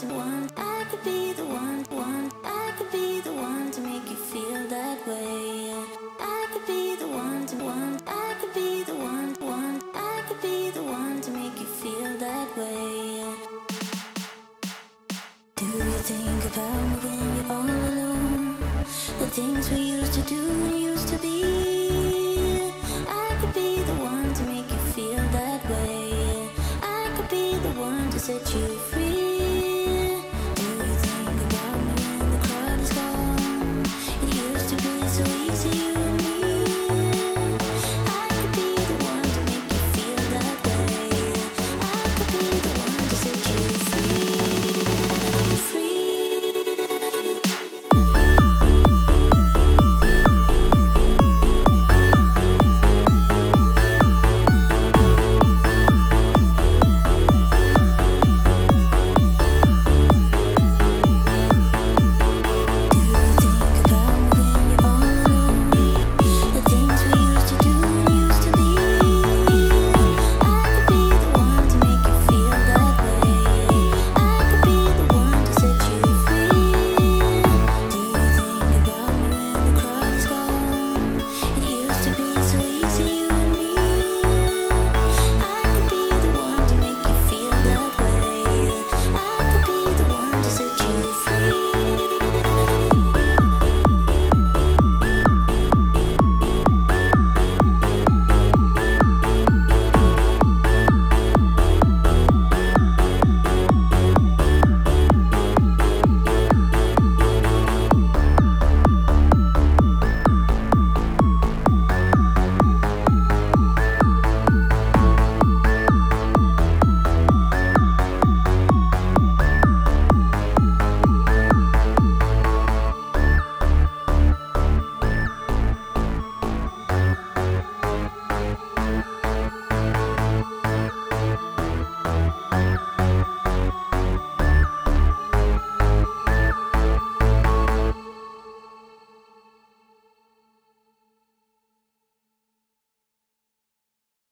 to one. I could be the one, one. I could be the one to make you feel that way. I could be the one to one. I could be the one, one. I could be the one to make you feel that way. Do you think about me when you're all alone? The things we used to do and used to be. I could be the one to make you feel that way. I could be the one to set you.